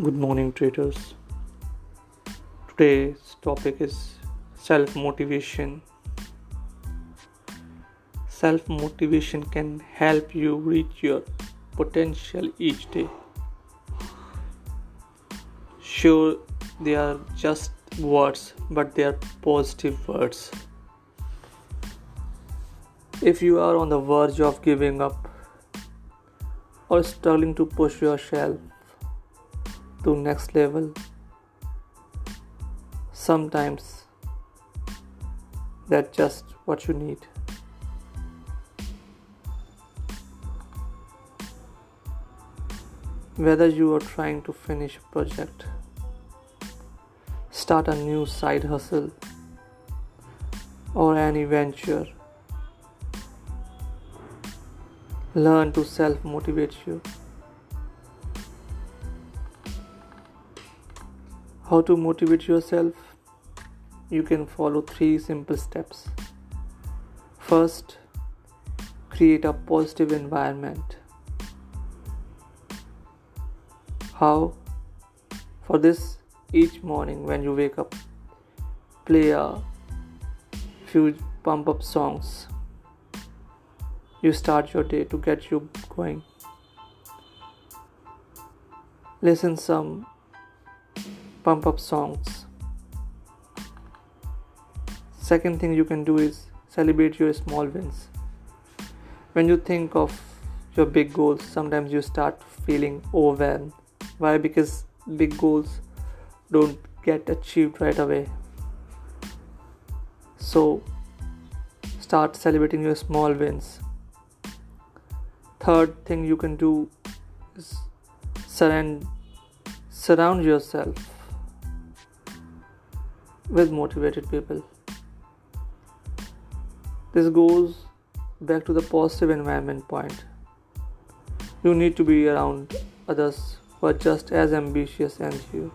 Good morning, traders. Today's topic is self motivation. Self motivation can help you reach your potential each day. Sure, they are just words, but they are positive words. If you are on the verge of giving up or struggling to push yourself to next level. Sometimes that's just what you need. Whether you are trying to finish a project start a new side hustle or any venture learn to self motivate you How to motivate yourself? You can follow three simple steps. First, create a positive environment. How? For this, each morning when you wake up, play a few pump up songs. You start your day to get you going. Listen some pump up songs. Second thing you can do is celebrate your small wins. When you think of your big goals, sometimes you start feeling overwhelmed. Why? Because big goals don't get achieved right away. So start celebrating your small wins. Third thing you can do is surround surround yourself with motivated people. This goes back to the positive environment point. You need to be around others who are just as ambitious as you.